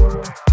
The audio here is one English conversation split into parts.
world.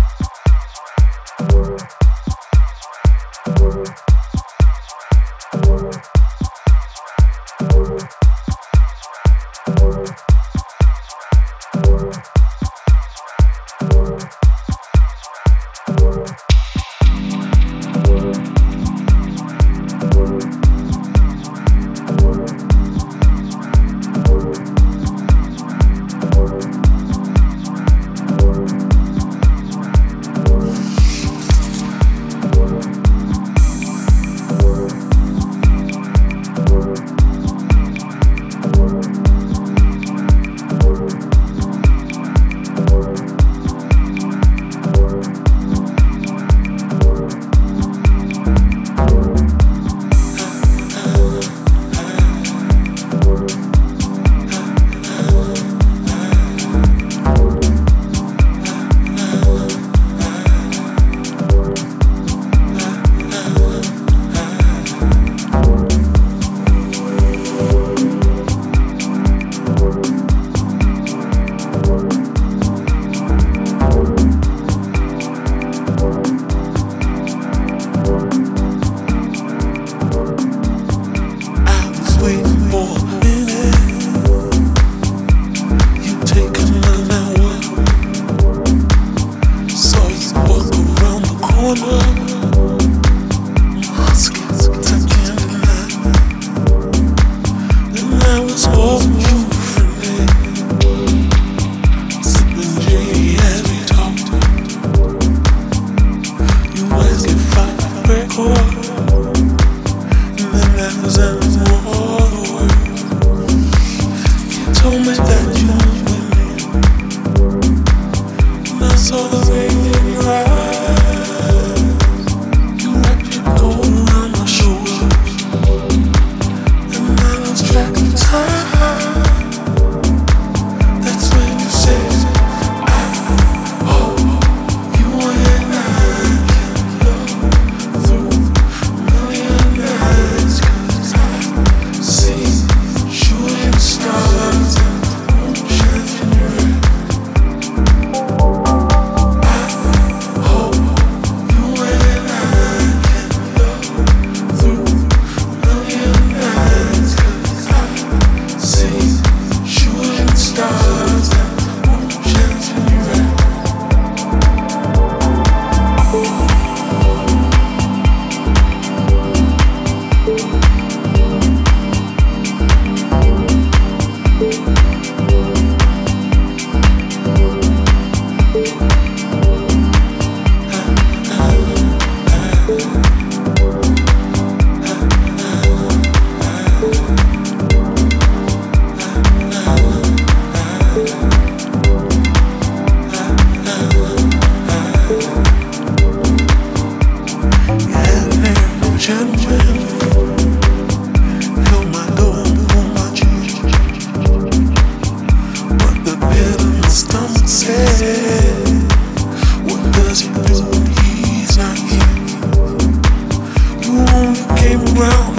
woman ground